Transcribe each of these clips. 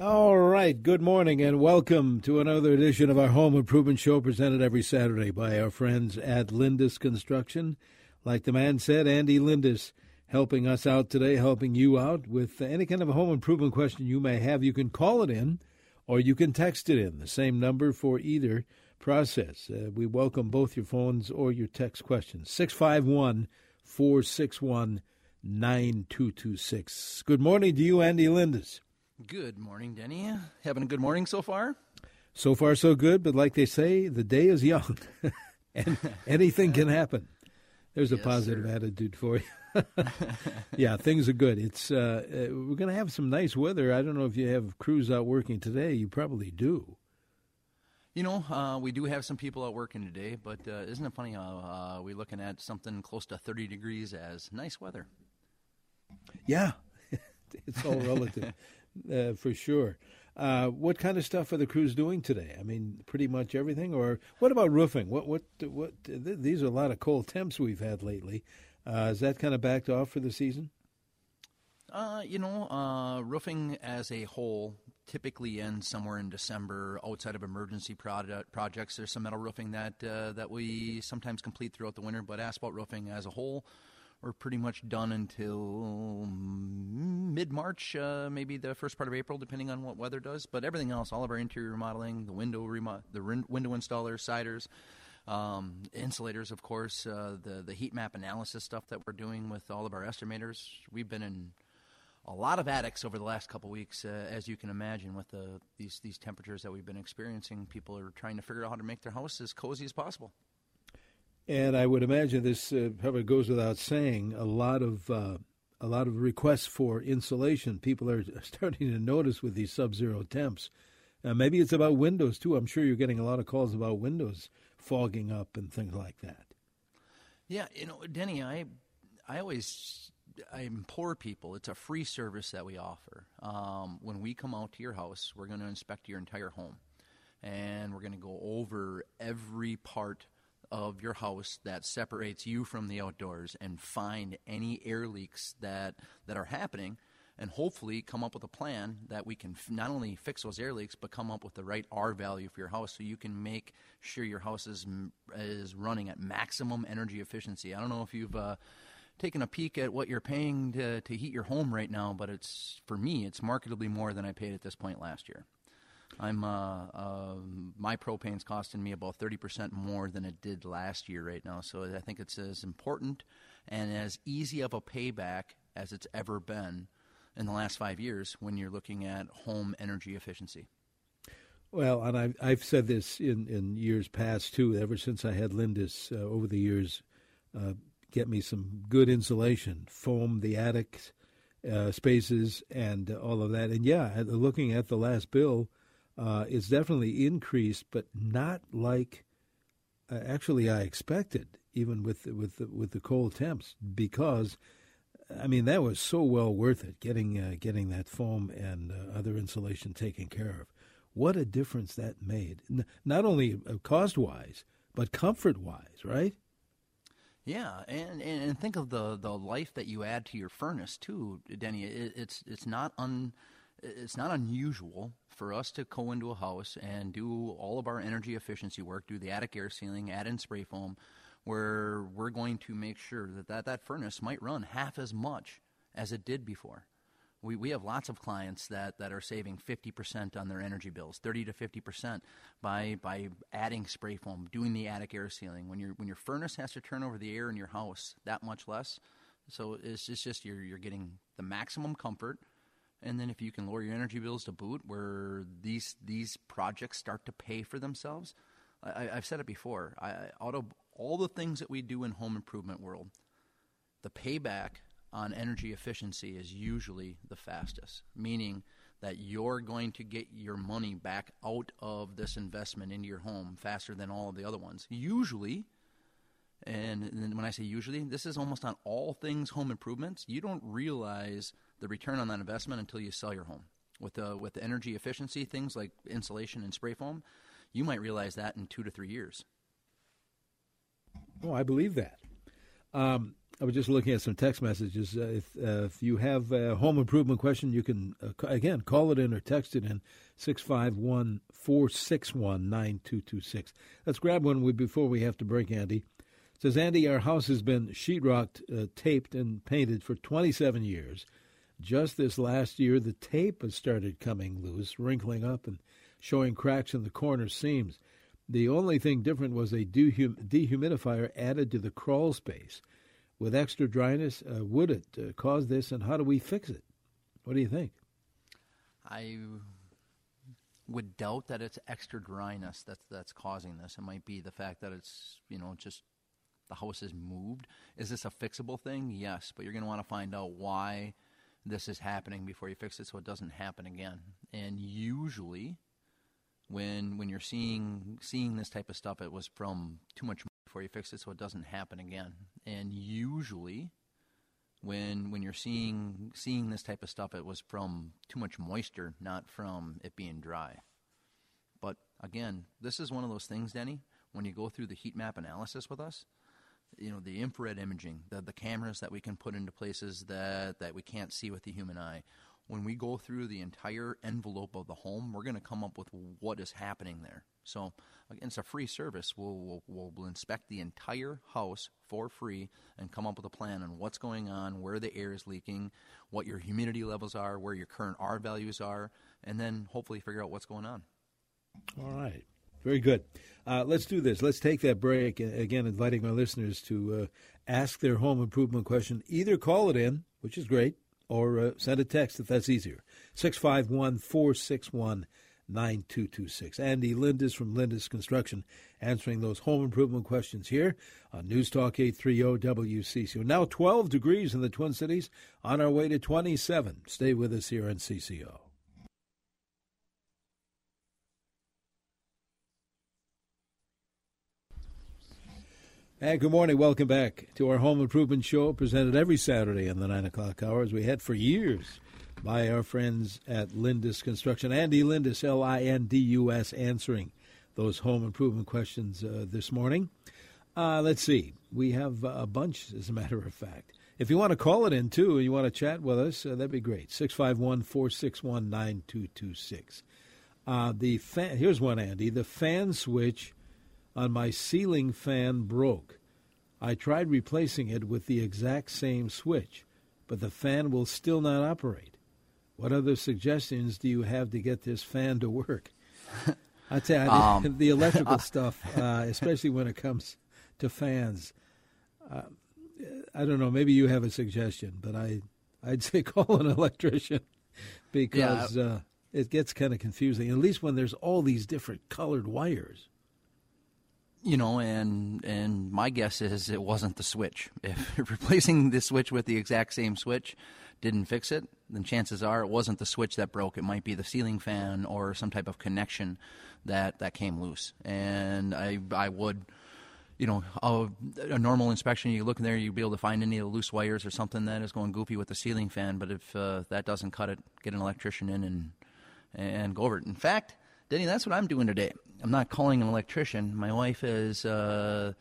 All right. Good morning and welcome to another edition of our Home Improvement Show presented every Saturday by our friends at Lindus Construction. Like the man said, Andy Lindus helping us out today, helping you out with any kind of a home improvement question you may have. You can call it in or you can text it in, the same number for either process. Uh, we welcome both your phones or your text questions. 651 461 9226. Good morning to you, Andy Lindus. Good morning, Denny. Having a good morning so far? So far, so good, but like they say, the day is young and anything can happen. There's a Yes, positive sir. attitude for you. yeah, things are good. It's uh, uh, we're going to have some nice weather. I don't know if you have crews out working today. You probably do. You know, uh, we do have some people out working today, but uh, isn't it funny how uh, we're looking at something close to 30 degrees as nice weather? Yeah, it's all relative uh, for sure. Uh, what kind of stuff are the crews doing today? I mean, pretty much everything. Or what about roofing? What what what? Th- these are a lot of cold temps we've had lately. Uh, is that kind of backed off for the season? Uh, you know, uh, roofing as a whole typically ends somewhere in December. Outside of emergency product, projects, there's some metal roofing that uh, that we sometimes complete throughout the winter. But asphalt roofing as a whole, we're pretty much done until mid March, uh, maybe the first part of April, depending on what weather does. But everything else, all of our interior remodeling, the window remo- the rin- window installers, siders. Um, insulators, of course, uh, the the heat map analysis stuff that we're doing with all of our estimators. We've been in a lot of attics over the last couple weeks, uh, as you can imagine, with the these these temperatures that we've been experiencing. People are trying to figure out how to make their house as cozy as possible. And I would imagine this uh, probably goes without saying. A lot of uh, a lot of requests for insulation. People are starting to notice with these sub-zero temps. Uh, maybe it's about windows too. I'm sure you're getting a lot of calls about windows fogging up and things like that. Yeah, you know, Denny, I I always I implore people. It's a free service that we offer. Um, when we come out to your house, we're going to inspect your entire home, and we're going to go over every part of your house that separates you from the outdoors and find any air leaks that that are happening and hopefully come up with a plan that we can f- not only fix those air leaks but come up with the right R value for your house so you can make sure your house is is running at maximum energy efficiency. I don't know if you've uh, taken a peek at what you're paying to, to heat your home right now, but it's for me it's marketably more than I paid at this point last year. I'm uh, uh, my propane's costing me about thirty percent more than it did last year right now. So I think it's as important and as easy of a payback as it's ever been in the last five years when you're looking at home energy efficiency. Well, and I've, I've said this in, in years past too. Ever since I had Lindus uh, over the years, uh, get me some good insulation, foam the attic uh, spaces, and all of that. And yeah, looking at the last bill, uh, it's definitely increased, but not like uh, actually I expected, even with with with the cold temps, because I mean that was so well worth it getting uh, getting that foam and uh, other insulation taken care of. What a difference that made, N- not only cost wise, but comfort wise, right? Yeah, and, and and think of the the life that you add to your furnace too, Denny. It, it's it's not un it's not unusual for us to go into a house and do all of our energy efficiency work, do the attic air sealing, add in spray foam, where we're going to make sure that that, that furnace might run half as much as it did before. We, we have lots of clients that, that are saving 50% on their energy bills, 30 to 50% by, by adding spray foam, doing the attic air sealing. When, your when your furnace has to turn over the air in your house that much less, so it's, it's just you're, you're getting the maximum comfort. And then if you can lower your energy bills to boot, where these, these projects start to pay for themselves, I, I've said it before. I, out of all the things that we do in home improvement world, the payback on energy efficiency is usually the fastest, meaning that you're going to get your money back out of this investment into your home faster than all of the other ones. Usually, and when I say usually, this is almost on all things home improvements. You don't realize the return on that investment until you sell your home. With the with the energy efficiency things like insulation and spray foam, you might realize that in two to three years. Oh, I believe that. Um, I was just looking at some text messages. Uh, if, uh, if you have a home improvement question, you can, uh, again, call it in or text it in 651 461 9226. Let's grab one before we have to break, Andy. Says, Andy, our house has been sheetrocked, uh, taped, and painted for 27 years. Just this last year, the tape has started coming loose, wrinkling up, and showing cracks in the corner seams. The only thing different was a dehumidifier added to the crawl space with extra dryness. Uh, would it uh, cause this, and how do we fix it? What do you think? I would doubt that it's extra dryness that's that's causing this. It might be the fact that it's you know just the house is moved. Is this a fixable thing? Yes, but you're going to want to find out why this is happening before you fix it, so it doesn't happen again. And usually, when when you're seeing seeing this type of stuff, it was from too much before you fix it so it doesn't happen again. And usually when when you're seeing seeing this type of stuff it was from too much moisture, not from it being dry. But again, this is one of those things, Denny, when you go through the heat map analysis with us, you know, the infrared imaging, the the cameras that we can put into places that that we can't see with the human eye when we go through the entire envelope of the home, we're going to come up with what is happening there. So, again, it's a free service. We'll, we'll, we'll, inspect the entire house for free and come up with a plan on what's going on, where the air is leaking, what your humidity levels are, where your current R values are, and then hopefully figure out what's going on. All right. Very good. Uh, let's do this. Let's take that break. Again, inviting our listeners to uh, ask their home improvement question. Either call it in, which is great, or uh, send a text if that's easier. 651 461 9226. Andy Lindus from Lindus Construction answering those home improvement questions here on News Talk 830 WCCO. Now 12 degrees in the Twin Cities, on our way to 27. Stay with us here on CCO. Good morning. Welcome back to our home improvement show, presented every Saturday in the 9 o'clock hour, as we had for years by our friends at Lindus Construction. Andy Lindus, L I N D U S, answering those home improvement questions uh, this morning. Uh, let's see. We have a bunch, as a matter of fact. If you want to call it in, too, and you want to chat with us, uh, that'd be great. 651 461 9226. Uh, the fan, here's one, Andy. The fan switch on my ceiling fan broke. I tried replacing it with the exact same switch, but the fan will still not operate. What other suggestions do you have to get this fan to work? I tell you, um, the electrical stuff, uh, especially when it comes to fans, uh, I don't know. Maybe you have a suggestion, but I, I'd say call an electrician because yeah. uh, it gets kind of confusing. At least when there's all these different colored wires you know, and and my guess is it wasn't the switch. If replacing the switch with the exact same switch didn't fix it, then chances are it wasn't the switch that broke. It might be the ceiling fan or some type of connection that that came loose. And I I would, you know, a, a normal inspection, you look in there, you'd be able to find any of the loose wires or something that is going goofy with the ceiling fan. But if uh, that doesn't cut it, get an electrician in and and go over it. In fact Denny, that's what I'm doing today. I'm not calling an electrician. My wife has uh,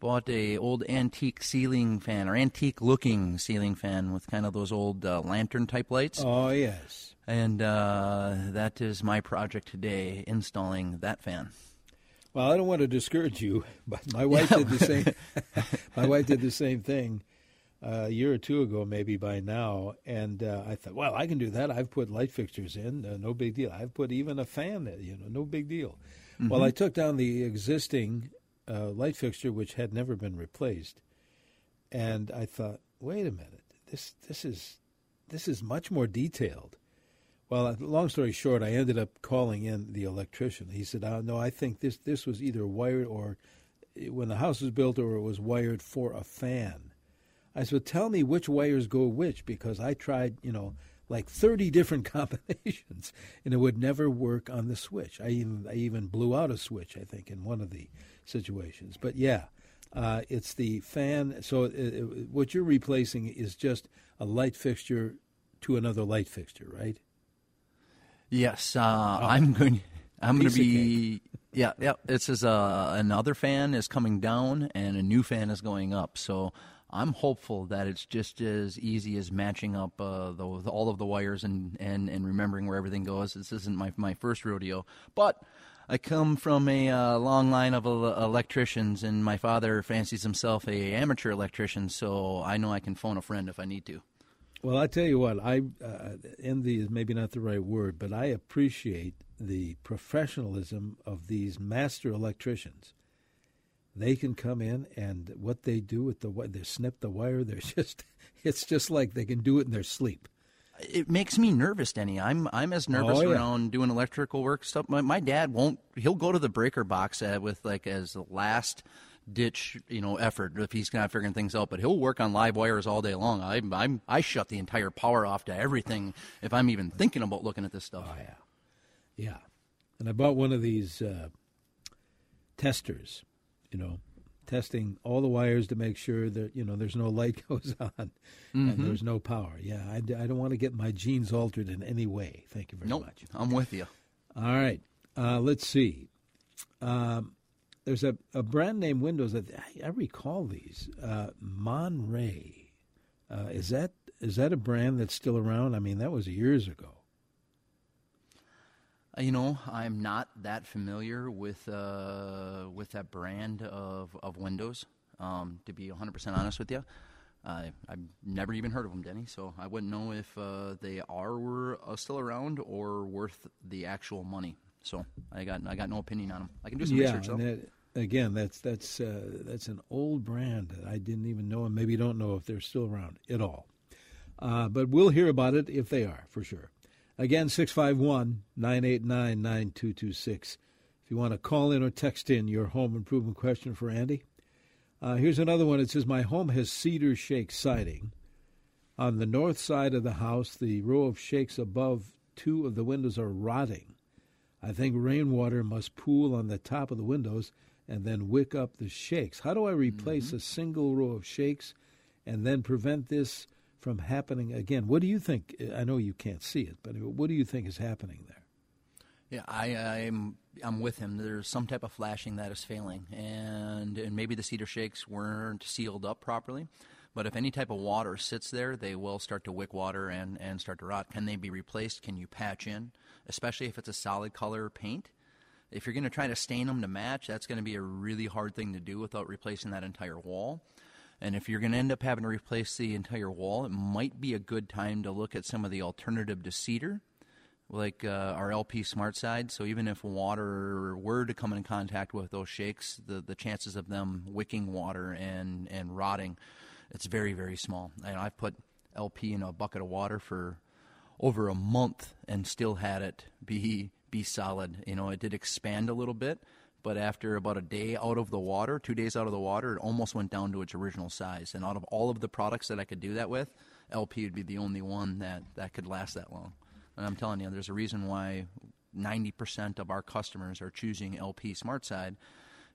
bought a old antique ceiling fan or antique looking ceiling fan with kind of those old uh, lantern type lights. Oh yes. And uh, that is my project today, installing that fan. Well, I don't want to discourage you, but my wife did the same. my wife did the same thing uh, a year or two ago, maybe by now. And uh, I thought, well, I can do that. I've put light fixtures in, uh, no big deal. I've put even a fan, in, you know, no big deal. Mm-hmm. Well, I took down the existing uh, light fixture, which had never been replaced, and I thought, wait a minute, this this is this is much more detailed. Well, uh, long story short, I ended up calling in the electrician. He said, oh, "No, I think this this was either wired or when the house was built, or it was wired for a fan." I said, tell me which wires go which because I tried, you know, like 30 different combinations and it would never work on the switch. I even I even blew out a switch, I think, in one of the situations. But yeah, uh, it's the fan. So it, uh, it, uh, what you're replacing is just a light fixture to another light fixture, right? Yes, uh, oh. I'm going. I'm going to be. Yeah, yeah. This is uh, another fan is coming down and a new fan is going up. So I'm hopeful that it's just as easy as matching up uh, the, all of the wires and, and, and remembering where everything goes. This isn't my, my first rodeo, but I come from a uh, long line of uh, electricians, and my father fancies himself a amateur electrician, so I know I can phone a friend if I need to. Well, I tell you what, I uh, envy is maybe not the right word, but I appreciate the professionalism of these master electricians. They can come in and what they do with the they snip the wire. They're just it's just like they can do it in their sleep it makes me nervous, Denny. I'm I'm as nervous oh, yeah. around doing electrical work stuff. My, my, dad won't. He'll go to the breaker box uh, with like as the last ditch, you know, effort if he's not figuring things out. But he'll work on live wires all day long. I I'm I shut the entire power off to everything if I'm even thinking about looking at this stuff. Oh yeah, yeah. And I bought one of these uh, testers, you know, testing all the wires to make sure that you know there's no light goes on mm-hmm. and there's no power. Yeah, I, I don't want to get my genes altered in any way. Thank you very nope, much. I'm with you. All right, uh, let's see. Um, there's a, a brand name Windows that I, I recall these uh, Monterey. Uh, is that is that a brand that's still around? I mean, that was years ago. Uh, you know, I'm not that familiar with uh, with that brand of of windows. Um, to be 100% honest with you, uh, I've never even heard of them, Denny. So I wouldn't know if uh, they are uh, still around or worth the actual money. So I got I got no opinion on them. I can do some yeah, research though. That, again, that's that's uh, that's an old brand that I didn't even know, and maybe don't know if they're still around at all. but we'll hear about it if they are for sure. Again, 651 989 9226. If you want to call in or text in your home improvement question for Andy. Uh, here's another one. It says, My home has cedar shake siding. On the north side of the house, the row of shakes above two of the windows are rotting. I think rainwater must pool on the top of the windows and then wick up the shakes. How do I replace mm-hmm. a single row of shakes and then prevent this from happening again. What do you think? I know you can't see it, but what do you think is happening there? Yeah, I, I'm I'm with him. There's some type of flashing that is failing, and and maybe the cedar shakes weren't sealed up properly. But if any type of water sits there, they will start to wick water and, and start to rot. Can they be replaced? Can you patch in? Especially if it's a solid color paint. If you're going to try to stain them to match, that's going to be a really hard thing to do without replacing that entire wall. And if you're going to end up having to replace the entire wall, it might be a good time to look at some of the alternative to cedar, like uh, our LP Smart Side. So even if water were to come in contact with those shakes, the, the chances of them wicking water and, and rotting, it's very, very small. And I've put LP in a bucket of water for over a month and still had it be be solid. You know, it did expand a little bit, but after about a day out of the water, two days out of the water, it almost went down to its original size. And out of all of the products that I could do that with, LP would be the only one that, that could last that long. And I'm telling you, there's a reason why 90% of our customers are choosing LP Smart Side.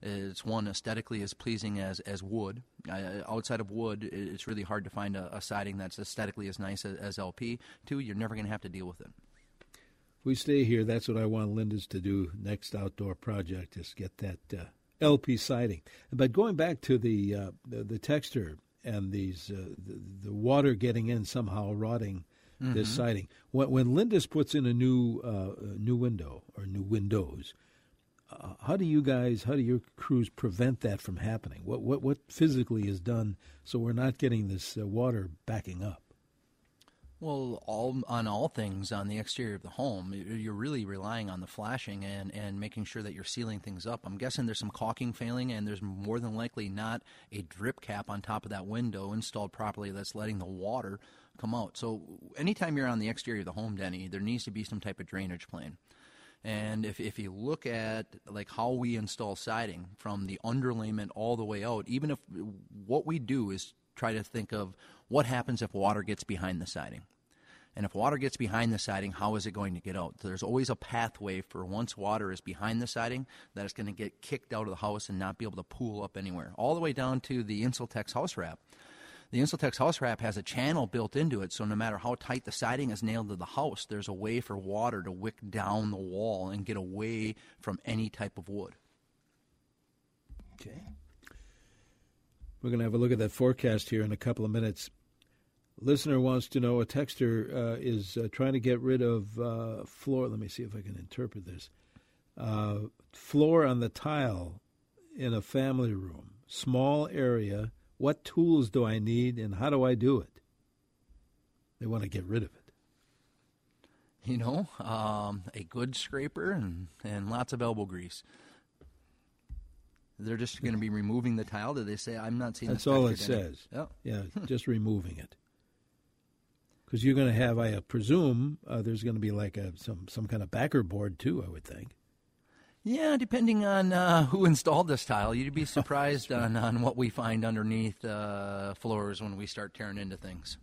It's one aesthetically as pleasing as, as wood. Uh, outside of wood, it's really hard to find a, a siding that's aesthetically as nice as, as LP. Two, you're never going to have to deal with it we stay here, that's what I want Lindus to do next outdoor project is get that uh, LP siding. But going back to the uh, the, the, texture and these uh, the, the, water getting in somehow rotting mm-hmm. this siding. When, when Lindus puts in a new uh, new window or new windows, uh, how do you guys, how do your crews prevent that from happening? What what what physically is done so we're not getting this uh, water backing up? Well, all on all things on the exterior of the home, you're really relying on the flashing and, and making sure that you're sealing things up. I'm guessing there's some caulking failing, and there's more than likely not a drip cap on top of that window installed properly that's letting the water come out. So, anytime you're on the exterior of the home, Denny, there needs to be some type of drainage plan. And if, if you look at like how we install siding from the underlayment all the way out, even if what we do is try to think of what happens if water gets behind the siding. And if water gets behind the siding, how is it going to get out? There's always a pathway for once water is behind the siding that it's going to get kicked out of the house and not be able to pool up anywhere. All the way down to the Insultex house wrap. The Insultex house wrap has a channel built into it, so no matter how tight the siding is nailed to the house, there's a way for water to wick down the wall and get away from any type of wood. Okay. We're going to have a look at that forecast here in a couple of minutes. Listener wants to know a texter uh, is uh, trying to get rid of uh, floor. Let me see if I can interpret this. Uh, floor on the tile in a family room, small area. What tools do I need and how do I do it? They want to get rid of it. You know, um, a good scraper and, and lots of elbow grease. They're just going to be removing the tile. Do they say? I'm not seeing. That's all it says. Yep. Yeah, just removing it. Because you're going to have, I presume, uh, there's going to be like a some some kind of backer board too. I would think. Yeah, depending on uh, who installed this tile, you'd be surprised on, on what we find underneath uh, floors when we start tearing into things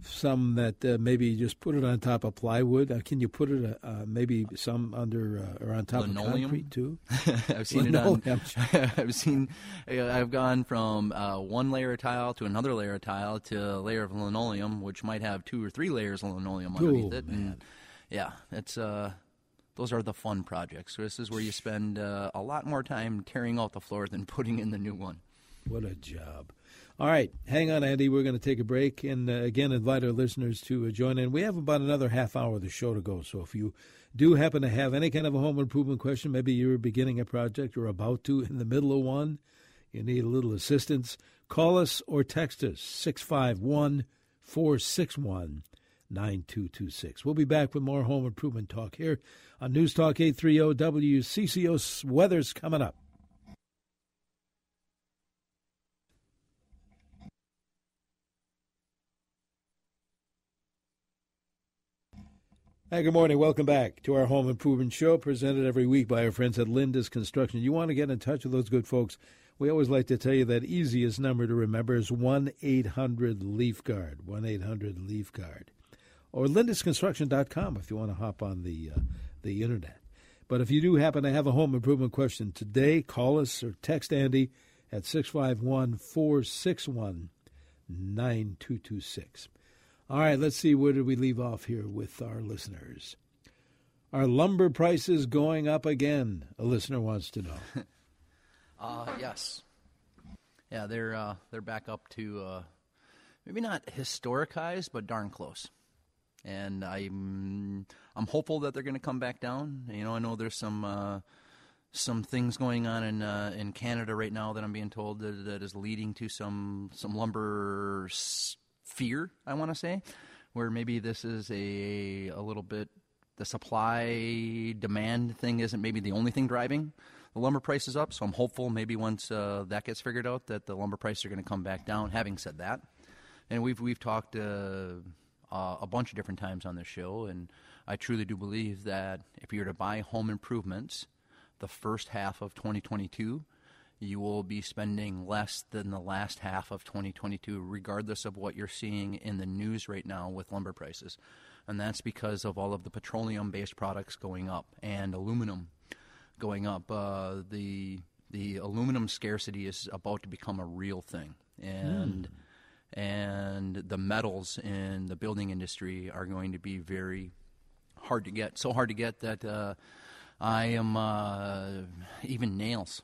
some that uh, maybe just put it on top of plywood. Uh, can you put it uh, uh maybe some under uh, or on top Linoleum? of concrete too? I've seen Linoleum. it on. I've seen. I've gone from uh, one layer of tile to another layer of tile to a layer of linoleum, which might have two or three layers of linoleum underneath it. And yeah, it's those are the fun projects. So this is where you spend a lot more time tearing out the floor than putting in the new one. What a job. All right, hang on, Andy. We're going to take a break and uh, again invite our listeners to uh, join in. We have about another half hour of the show to go. So if you do happen to have any kind of a home improvement question, maybe you're beginning a project or about to, in the middle of one, you need a little assistance, call us or text us 651 461 9226. We'll be back with more home improvement talk here on News Talk 830 WCCO. Weather's coming up. Hi, good morning. Welcome back to our home improvement show, presented every week by our friends at Lindus Construction. You want to get in touch with those good folks? We always like to tell you that easiest number to remember is 1 800 Leaf Guard, 1 800 Leaf Guard. Or lindusconstruction.com if you want to hop on the, uh, the internet. But if you do happen to have a home improvement question today, call us or text Andy at 651 461 9226. All right, let's see where did we leave off here with our listeners. Are lumber prices going up again? A listener wants to know. uh, yes. Yeah, they're uh, they're back up to uh, maybe not historic highs, but darn close. And I'm I'm hopeful that they're going to come back down. You know, I know there's some uh, some things going on in uh, in Canada right now that I'm being told that, that is leading to some some lumber fear, I want to say, where maybe this is a a little bit the supply demand thing isn't maybe the only thing driving the lumber prices up. So I'm hopeful maybe once uh, that gets figured out that the lumber prices are going to come back down. Having said that, and we've we've talked uh, uh, a bunch of different times on this show, and I truly do believe that if you're to buy home improvements, the first half of 2022 you will be spending less than the last half of 2022, regardless of what you're seeing in the news right now with lumber prices. And that's because of all of the petroleum based products going up and aluminum going up. Uh, the, the aluminum scarcity is about to become a real thing. And. Mm. And the metals in the building industry are going to be very hard to get. So hard to get that uh, I am uh, even nails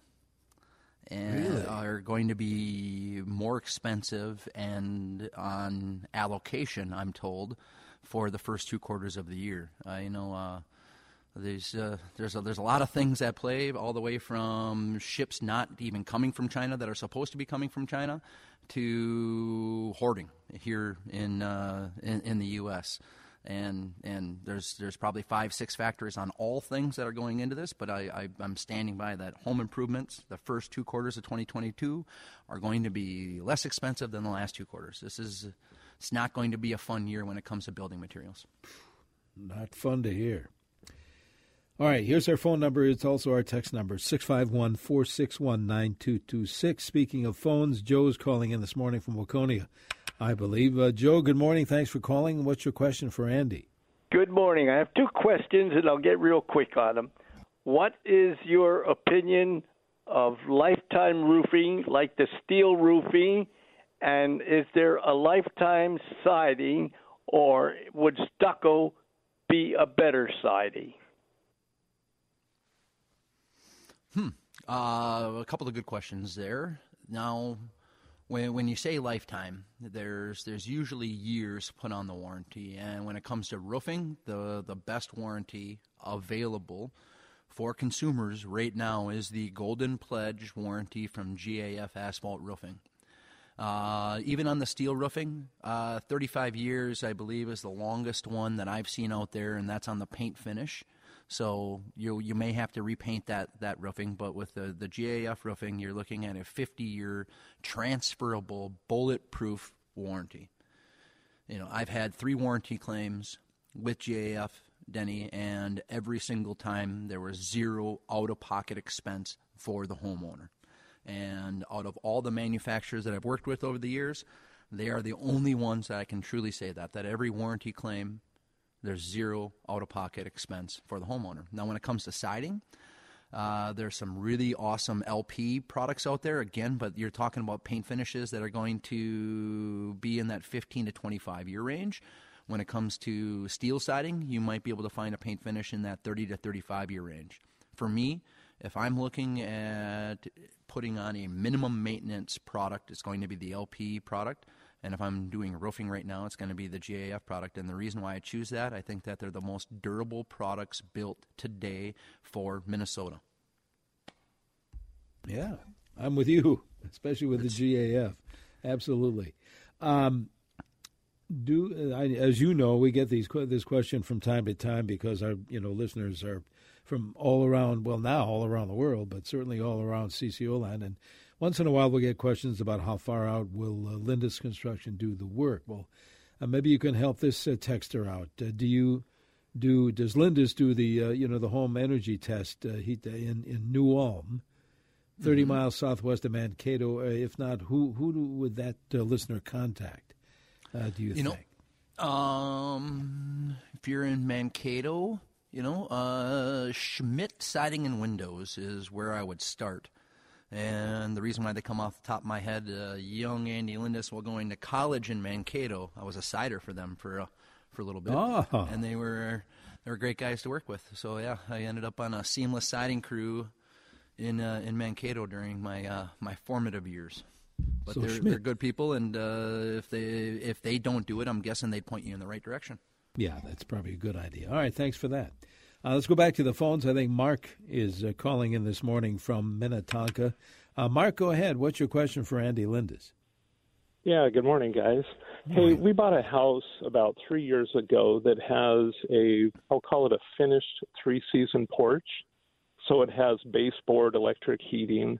and really? are going to be more expensive and on allocation, I'm told, for the first two quarters of the year. Uh, you know, uh, there's uh, there's a, there's a lot of things at play, all the way from ships not even coming from China that are supposed to be coming from China, to hoarding here in uh, in, in the U.S and and there's there's probably five six factors on all things that are going into this but I, I am standing by that home improvements the first two quarters of 2022 are going to be less expensive than the last two quarters this is it's not going to be a fun year when it comes to building materials not fun to hear all right, here's our phone number. It's also our text number, 651 461 9226. Speaking of phones, Joe's calling in this morning from Waconia. I believe. Uh, Joe, good morning. Thanks for calling. What's your question for Andy? Good morning. I have two questions, and I'll get real quick on them. What is your opinion of lifetime roofing, like the steel roofing? And is there a lifetime siding, or would stucco be a better siding? Hmm. Uh, a couple of good questions there. Now, when, when you say lifetime, there's there's usually years put on the warranty, and when it comes to roofing, the the best warranty available for consumers right now is the Golden Pledge warranty from GAF Asphalt Roofing. Uh, even on the steel roofing, uh, 35 years, I believe, is the longest one that I've seen out there, and that's on the paint finish. So you you may have to repaint that that roofing, but with the the GAF roofing, you're looking at a 50 year transferable bulletproof warranty. You know, I've had three warranty claims with GAF Denny, and every single time there was zero out of pocket expense for the homeowner. And out of all the manufacturers that I've worked with over the years, they are the only ones that I can truly say that that every warranty claim there's zero out of pocket expense for the homeowner. Now, when it comes to siding, uh, there's some really awesome LP products out there again, but you're talking about paint finishes that are going to be in that 15 to 25 year range. When it comes to steel siding, you might be able to find a paint finish in that 30 to 35 year range. For me, if I'm looking at putting on a minimum maintenance product, it's going to be the LP product. And if I'm doing roofing right now, it's going to be the GAF product. And the reason why I choose that, I think that they're the most durable products built today for Minnesota. Yeah, I'm with you, especially with the GAF. Absolutely. Um, do I, as you know, we get these this question from time to time because our you know listeners are from all around. Well, now all around the world, but certainly all around CCO land, and once in a while, we'll get questions about how far out will uh, Construction do the work. Well, uh, maybe you can help this uh, texter out. Uh, do you do? Does Lindus do the uh, you know the home energy test uh, heat in in New Ulm, 30 mm-hmm. miles southwest of Mankato? if not, who who do, would that listener contact? do you, you think? Know, um, if you're in Mankato, you know, Schmidt Siding and Windows is where I would start. And the reason why they come off the top of my head, uh, young Andy Lindus, while going to college in Mankato, I was a sider for them for uh, for a little bit, oh. and they were they were great guys to work with. So yeah, I ended up on a seamless siding crew in uh, in Mankato during my uh, my formative years. But so they're, they're, good people, and uh, if they if they don't do it, I'm guessing they'd point you in the right direction. Yeah, that's probably a good idea. All right, thanks for that. Uh, let's go back to the phones. I think Mark is uh, calling in this morning from Minnetonka. Uh, Mark, go ahead. What's your question for Andy Lindus? Yeah, good morning, guys. Hey, we bought a house about three years ago that has a, I'll call it a finished three season porch. So it has baseboard electric heating.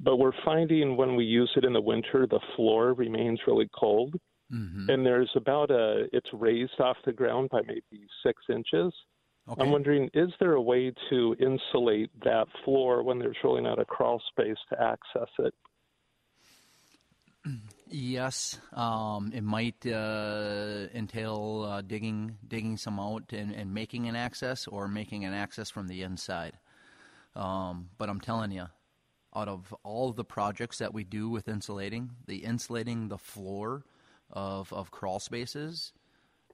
But we're finding when we use it in the winter, the floor remains really cold. Mm-hmm. And there's about a, it's raised off the ground by maybe six inches. Okay. I'm wondering, is there a way to insulate that floor when there's really not a crawl space to access it? Yes, um, it might uh, entail uh, digging digging some out and, and, making an access, or making an access from the inside. Um, but I'm telling you, out of all of the projects that we do with insulating, the insulating the floor of of crawl spaces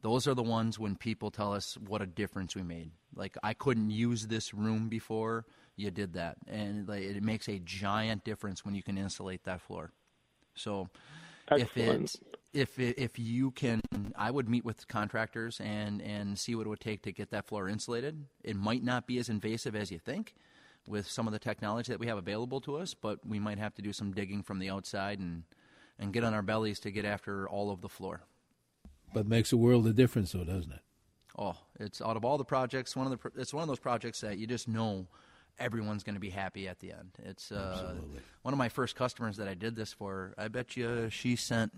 those are the ones when people tell us what a difference we made. Like I couldn't use this room before you did that, and like, it makes a giant difference when you can insulate that floor. So, Excellent. if it, if if you can, I would meet with contractors and and see what it would take to get that floor insulated. It might not be as invasive as you think with some of the technology that we have available to us, but we might have to do some digging from the outside and and get on our bellies to get after all of the floor but makes a world of difference, though, doesn't it? Oh, it's out of all the projects, one of the it's one of those projects that you just know everyone's going to be happy at the end. It's uh, one of my first customers that I did this for. I bet you she sent.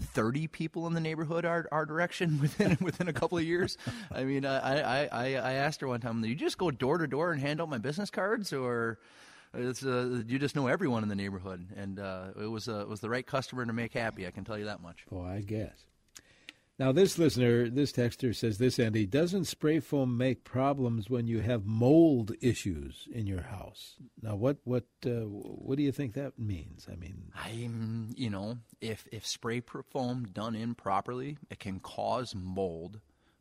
30 people in the neighborhood our, our direction within within a couple of years. I mean, I, I, I asked her one time, "Do you just go door to door and hand out my business cards, or it's uh, you just know everyone in the neighborhood?" And uh, it was uh, it was the right customer to make happy. I can tell you that much. Oh, I guess. Now, this listener, this texter says this, Andy, doesn't spray foam make problems when you have mold issues in your house? Now, what what uh, what do you think that means? I mean, I'm you know, if if spray foam done improperly, it can cause mold,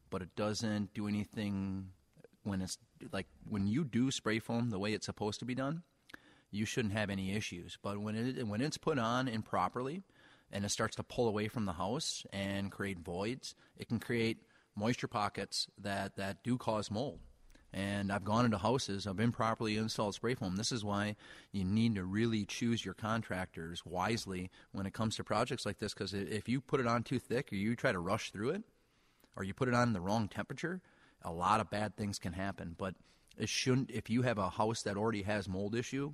but it doesn't do anything when it's like when you do spray foam the way it's supposed to be done. you shouldn't have any issues. But when it when it's put on improperly, and it starts to pull away from the house and create voids, it can create moisture pockets that that do cause mold. And I've gone into houses of improperly installed spray foam. This is why you need to really choose your contractors wisely when it comes to projects like this. Because if you put it on too thick, or you try to rush through it, or you put it on the wrong temperature, a lot of bad things can happen. But it shouldn't. If you have a house that already has mold issue,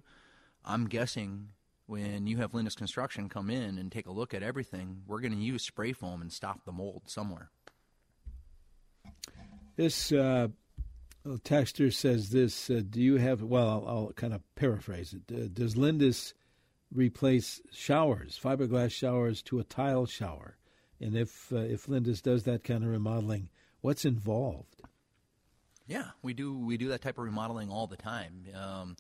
I'm guessing when you have Lindus Construction come in and take a look at everything, we're going to use spray foam and stop the mold somewhere. This uh, texter says this. Uh, do you have? Well, I'll, I'll kind of paraphrase it. Uh, does Lindus replace showers, fiberglass showers, to a tile shower? And if uh, if Lindus does that kind of remodeling, what's involved? Yeah, we do. We do that type of remodeling all the time. Um,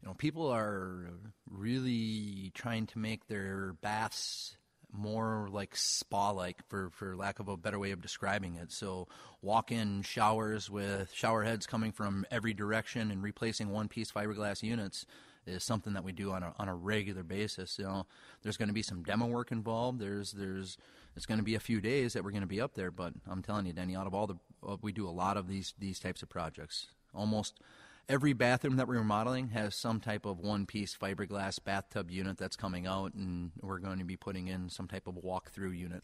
you know, people are really trying to make their baths more like spa like for, for lack of a better way of describing it. So walk in showers with shower heads coming from every direction and replacing one piece fiberglass units is something that we do on a on a regular basis. You know, there's going to be some demo work involved. There's there's it's going to be a few days that we're going to be up there, but I'm telling you, Denny, out of all the uh, we do a lot of these these types of projects. Almost every bathroom that we're remodeling has some type of one piece fiberglass bathtub unit that's coming out, and we're going to be putting in some type of walk-through unit.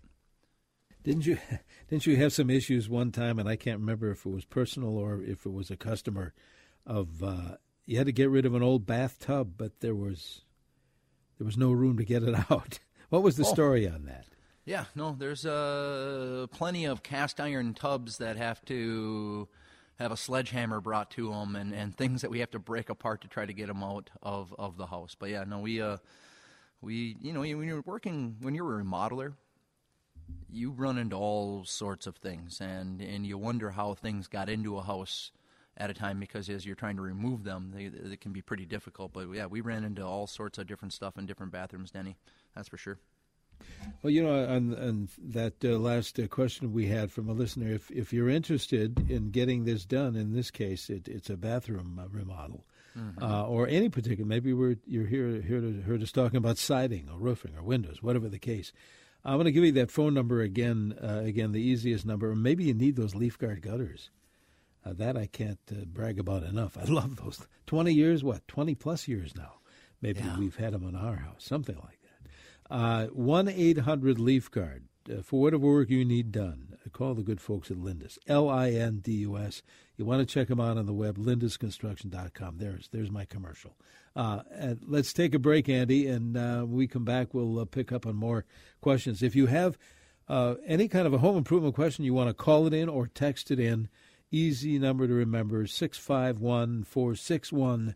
Didn't you didn't you have some issues one time, and I can't remember if it was personal or if it was a customer, of uh, you had to get rid of an old bathtub, but there was there was no room to get it out. What was the oh. story on that? Yeah, no, there's uh, plenty of cast iron tubs that have to have a sledgehammer brought to them and, and things that we have to break apart to try to get them out of, of the house. But yeah, no, we uh, we you know when you're working when you're a remodeler, you run into all sorts of things and and you wonder how things got into a house at a time because as you're trying to remove them, they, they can be pretty difficult. But yeah, we ran into all sorts of different stuff in different bathrooms, Denny. That's for sure. Well, you know, on, on that uh, last uh, question we had from a listener, if if you're interested in getting this done, in this case, it, it's a bathroom uh, remodel, mm-hmm. uh, or any particular. Maybe we're you're here here to heard us talking about siding or roofing or windows, whatever the case. I'm going to give you that phone number again. Uh, again, the easiest number. Or maybe you need those leaf guard gutters. Uh, that I can't brag about enough. I love those. Twenty years, what? Twenty plus years now. Maybe yeah. we've had them in our house, something like. Uh, 1 800 Leaf Guard. Uh, for whatever work you need done, uh, call the good folks at Lindus. L I N D U S. You want to check them out on the web, lindusconstruction.com. There's, there's my commercial. Uh, let's take a break, Andy, and uh, we come back, we'll uh, pick up on more questions. If you have uh, any kind of a home improvement question, you want to call it in or text it in. Easy number to remember 651 461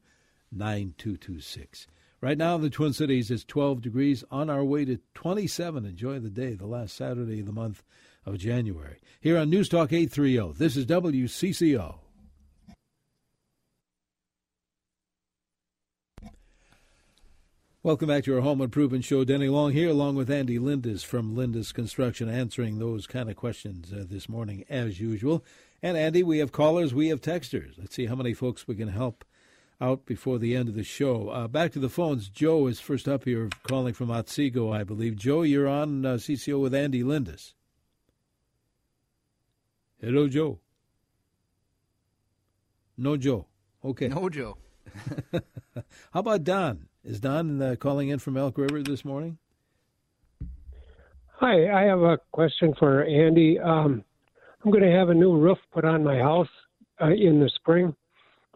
9226. Right now in the Twin Cities, it's 12 degrees on our way to 27. Enjoy the day, the last Saturday of the month of January. Here on News Talk 830, this is WCCO. Welcome back to our Home Improvement Show. Denny Long here, along with Andy Lindus from Lindus Construction, answering those kind of questions uh, this morning, as usual. And Andy, we have callers, we have texters. Let's see how many folks we can help out before the end of the show. Uh, back to the phones. Joe is first up here, calling from Otsego, I believe. Joe, you're on uh, CCO with Andy Lindus. Hello, Joe. No, Joe. Okay. No, Joe. How about Don? Is Don uh, calling in from Elk River this morning? Hi, I have a question for Andy. Um, I'm going to have a new roof put on my house uh, in the spring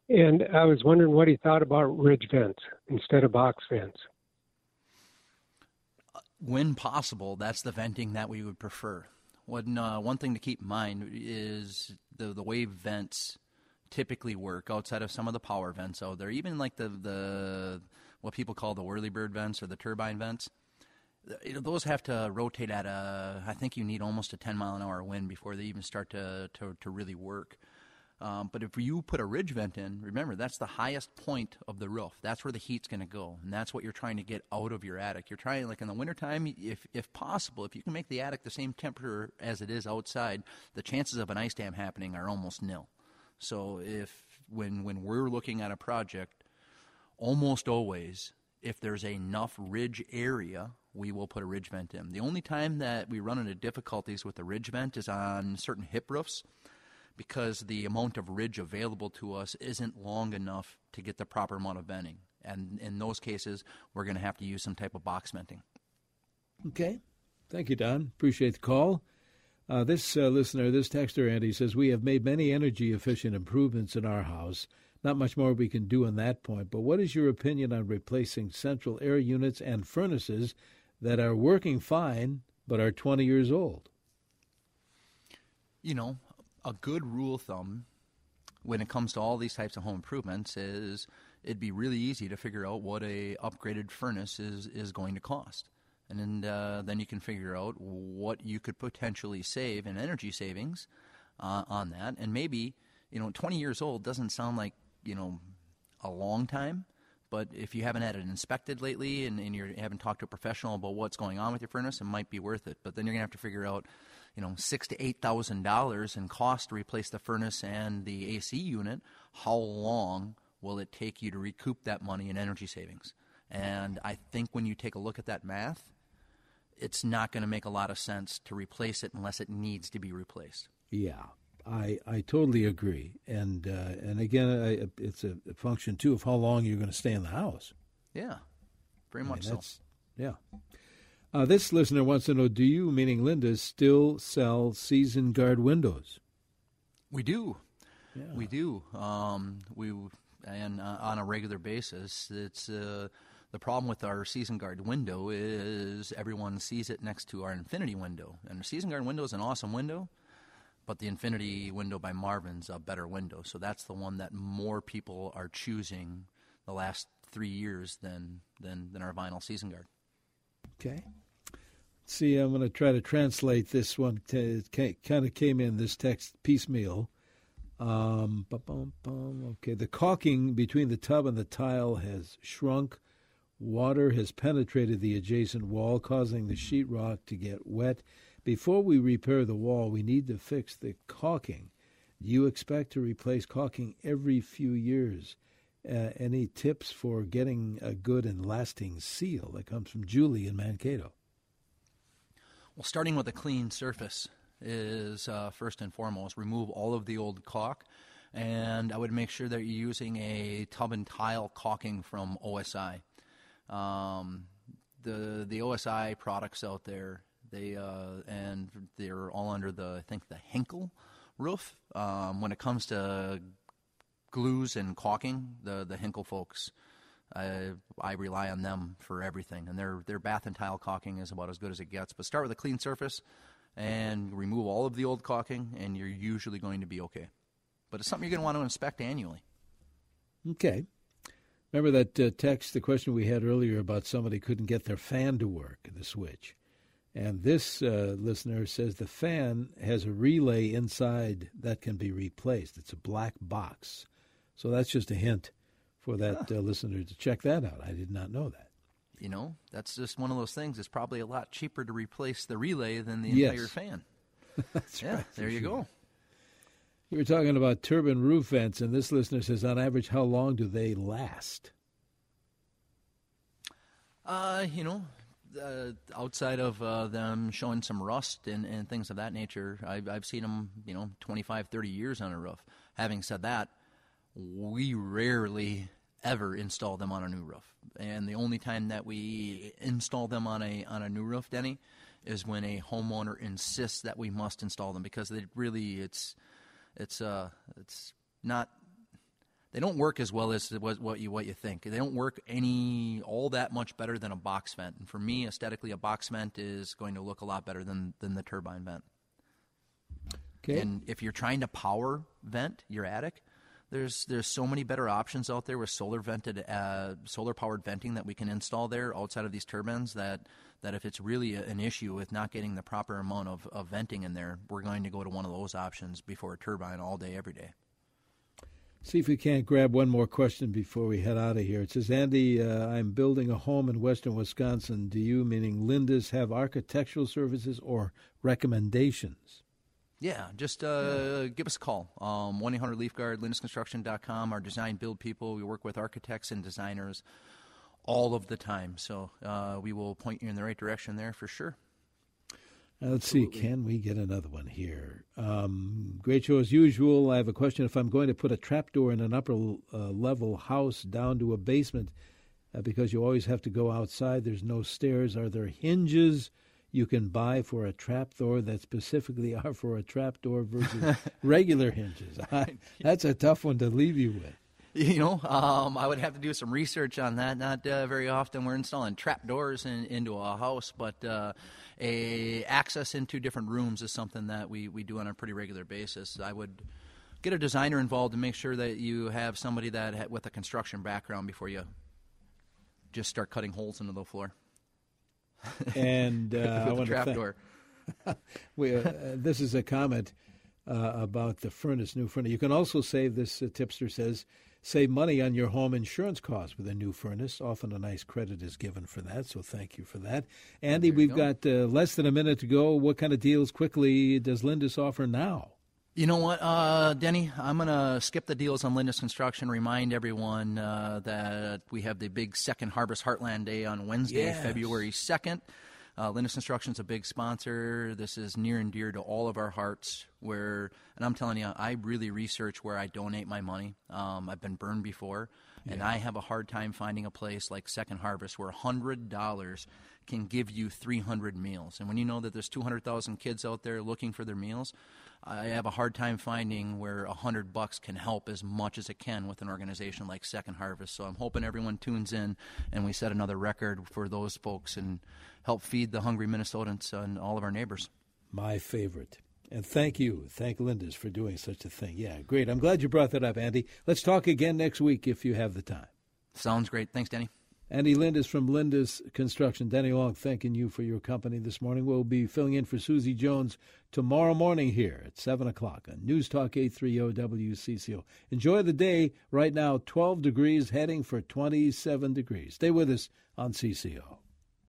and I was wondering what he thought about ridge vents instead of box vents. When possible, that's the venting that we would prefer. One, uh, one thing to keep in mind is the, the way vents typically work outside of some of the power vents out there, even like the, the what people call the whirlybird vents or the turbine vents. Those have to rotate at a. I think you need almost a 10 mile an hour wind before they even start to, to, to really work. Um, but if you put a ridge vent in, remember that's the highest point of the roof. That's where the heat's going to go, and that's what you're trying to get out of your attic. You're trying, like in the wintertime, if if possible, if you can make the attic the same temperature as it is outside, the chances of an ice dam happening are almost nil. So if when when we're looking at a project, almost always, if there's enough ridge area, we will put a ridge vent in. The only time that we run into difficulties with the ridge vent is on certain hip roofs because the amount of ridge available to us isn't long enough to get the proper amount of venting. And in those cases, we're going to have to use some type of box venting. Okay. Thank you, Don. Appreciate the call. Uh, this uh, listener, this texter, Andy, says We have made many energy efficient improvements in our house. Not much more we can do on that point, but what is your opinion on replacing central air units and furnaces that are working fine but are 20 years old? You know, a good rule of thumb when it comes to all these types of home improvements is it'd be really easy to figure out what a upgraded furnace is, is going to cost and uh, then you can figure out what you could potentially save in energy savings uh, on that. And maybe you know, 20 years old doesn't sound like you know a long time, but if you haven't had it inspected lately and, and you haven't talked to a professional about what's going on with your furnace, it might be worth it. But then you're gonna have to figure out, you know, six to eight thousand dollars in cost to replace the furnace and the AC unit. How long will it take you to recoup that money in energy savings? And I think when you take a look at that math, it's not going to make a lot of sense to replace it unless it needs to be replaced. Yeah, I I totally agree, and uh, and again, I, it's a function too of how long you're going to stay in the house. Yeah, very much I mean, so. Yeah. Uh, this listener wants to know: Do you, meaning Lindus, still sell season guard windows? We do. Yeah. We do. Um, we and uh, on a regular basis. It's uh, the problem with our season guard window is everyone sees it next to our infinity window. And the season guard window is an awesome window, but the infinity window by Marvin's a better window. So that's the one that more people are choosing the last three years than than, than our vinyl season guard. Okay. See, I'm going to try to translate this one. It kind of came in this text piecemeal. Um, okay, the caulking between the tub and the tile has shrunk Water has penetrated the adjacent wall, causing the sheetrock to get wet. Before we repair the wall, we need to fix the caulking. Do you expect to replace caulking every few years? Uh, any tips for getting a good and lasting seal? That comes from Julie in Mankato. Well, starting with a clean surface is uh, first and foremost. Remove all of the old caulk, and I would make sure that you're using a tub and tile caulking from OSI. Um, the the OSI products out there, they uh, and they're all under the I think the Henkel roof. Um, when it comes to glues and caulking, the the Henkel folks, I, I rely on them for everything, and their their bath and tile caulking is about as good as it gets. But start with a clean surface and remove all of the old caulking, and you're usually going to be okay. But it's something you're going to want to inspect annually. Okay. Remember that uh, text, the question we had earlier about somebody couldn't get their fan to work, the switch. And this uh, listener says the fan has a relay inside that can be replaced. It's a black box. So that's just a hint for that uh, listener to check that out. I did not know that. You know, that's just one of those things. It's probably a lot cheaper to replace the relay than the yes. entire fan. that's yeah, right. There you sure. go. We were talking about turbine roof vents, and this listener says, on average, how long do they last? Uh, you know, uh, outside of uh, them showing some rust and, and things of that nature, I've, I've seen them, you know, 25, 30 years on a roof. Having said that, we rarely ever install them on a new roof. And the only time that we install them on a on a new roof, Denny, is when a homeowner insists that we must install them because it really it's it's uh it's not they don't work as well as what you what you think. They don't work any all that much better than a box vent. And for me, aesthetically, a box vent is going to look a lot better than than the turbine vent. Okay. And if you're trying to power vent your attic, there's there's so many better options out there with solar vented uh, solar powered venting that we can install there outside of these turbines that that if it's really an issue with not getting the proper amount of, of venting in there, we're going to go to one of those options before a turbine all day every day. See if we can't grab one more question before we head out of here. It says, Andy, uh, I'm building a home in western Wisconsin. Do you, meaning Lindus, have architectural services or recommendations? Yeah, just uh, give us a call. Um, 1 800 Leaf Guard, lindusconstruction.com. Our design build people. We work with architects and designers all of the time. So uh, we will point you in the right direction there for sure. Uh, let's see, can we get another one here? Um, great show as usual. I have a question. If I'm going to put a trapdoor in an upper uh, level house down to a basement, uh, because you always have to go outside, there's no stairs, are there hinges you can buy for a trapdoor that specifically are for a trapdoor versus regular hinges? That's a tough one to leave you with. You know, um, I would have to do some research on that. Not uh, very often we're installing trap doors in, into a house, but uh, a access into different rooms is something that we, we do on a pretty regular basis. I would get a designer involved to make sure that you have somebody that ha- with a construction background before you just start cutting holes into the floor. And uh, I want to trap thank- we, uh, this is a comment uh, about the furnace, new furnace. You can also save, this uh, tipster says, save money on your home insurance costs with a new furnace. Often a nice credit is given for that, so thank you for that. Andy, we've go. got uh, less than a minute to go. What kind of deals quickly does Lindus offer now? You know what, uh, Denny? I'm going to skip the deals on Lindus Construction. Remind everyone uh, that we have the big second Harvest Heartland Day on Wednesday, Yes. February 2nd. Uh, Construction is a big sponsor. This is near and dear to all of our hearts. Where, and I'm telling you, I really research where I donate my money. Um, I've been burned before, and I have a hard time finding a place like Second Harvest where hundred dollars can give you 300 meals. And when you know that there's 200,000 kids out there looking for their meals, I have a hard time finding where a hundred bucks can help as much as it can with an organization like Second Harvest. So I'm hoping everyone tunes in and we set another record for those folks and help feed the hungry Minnesotans and all of our neighbors. My favorite. And thank you. Thank Lindus for doing such a thing. Yeah, great. I'm glad you brought that up, Andy. Let's talk again next week if you have the time. Sounds great. Thanks, Danny. Andy Lindus from Lindus Construction. Danny Long, thanking you for your company this morning. We'll be filling in for Susie Jones tomorrow morning here at 7 o'clock on News Talk 830 WCCO. Enjoy the day. Right now, 12 degrees, heading for 27 degrees. Stay with us on CCO.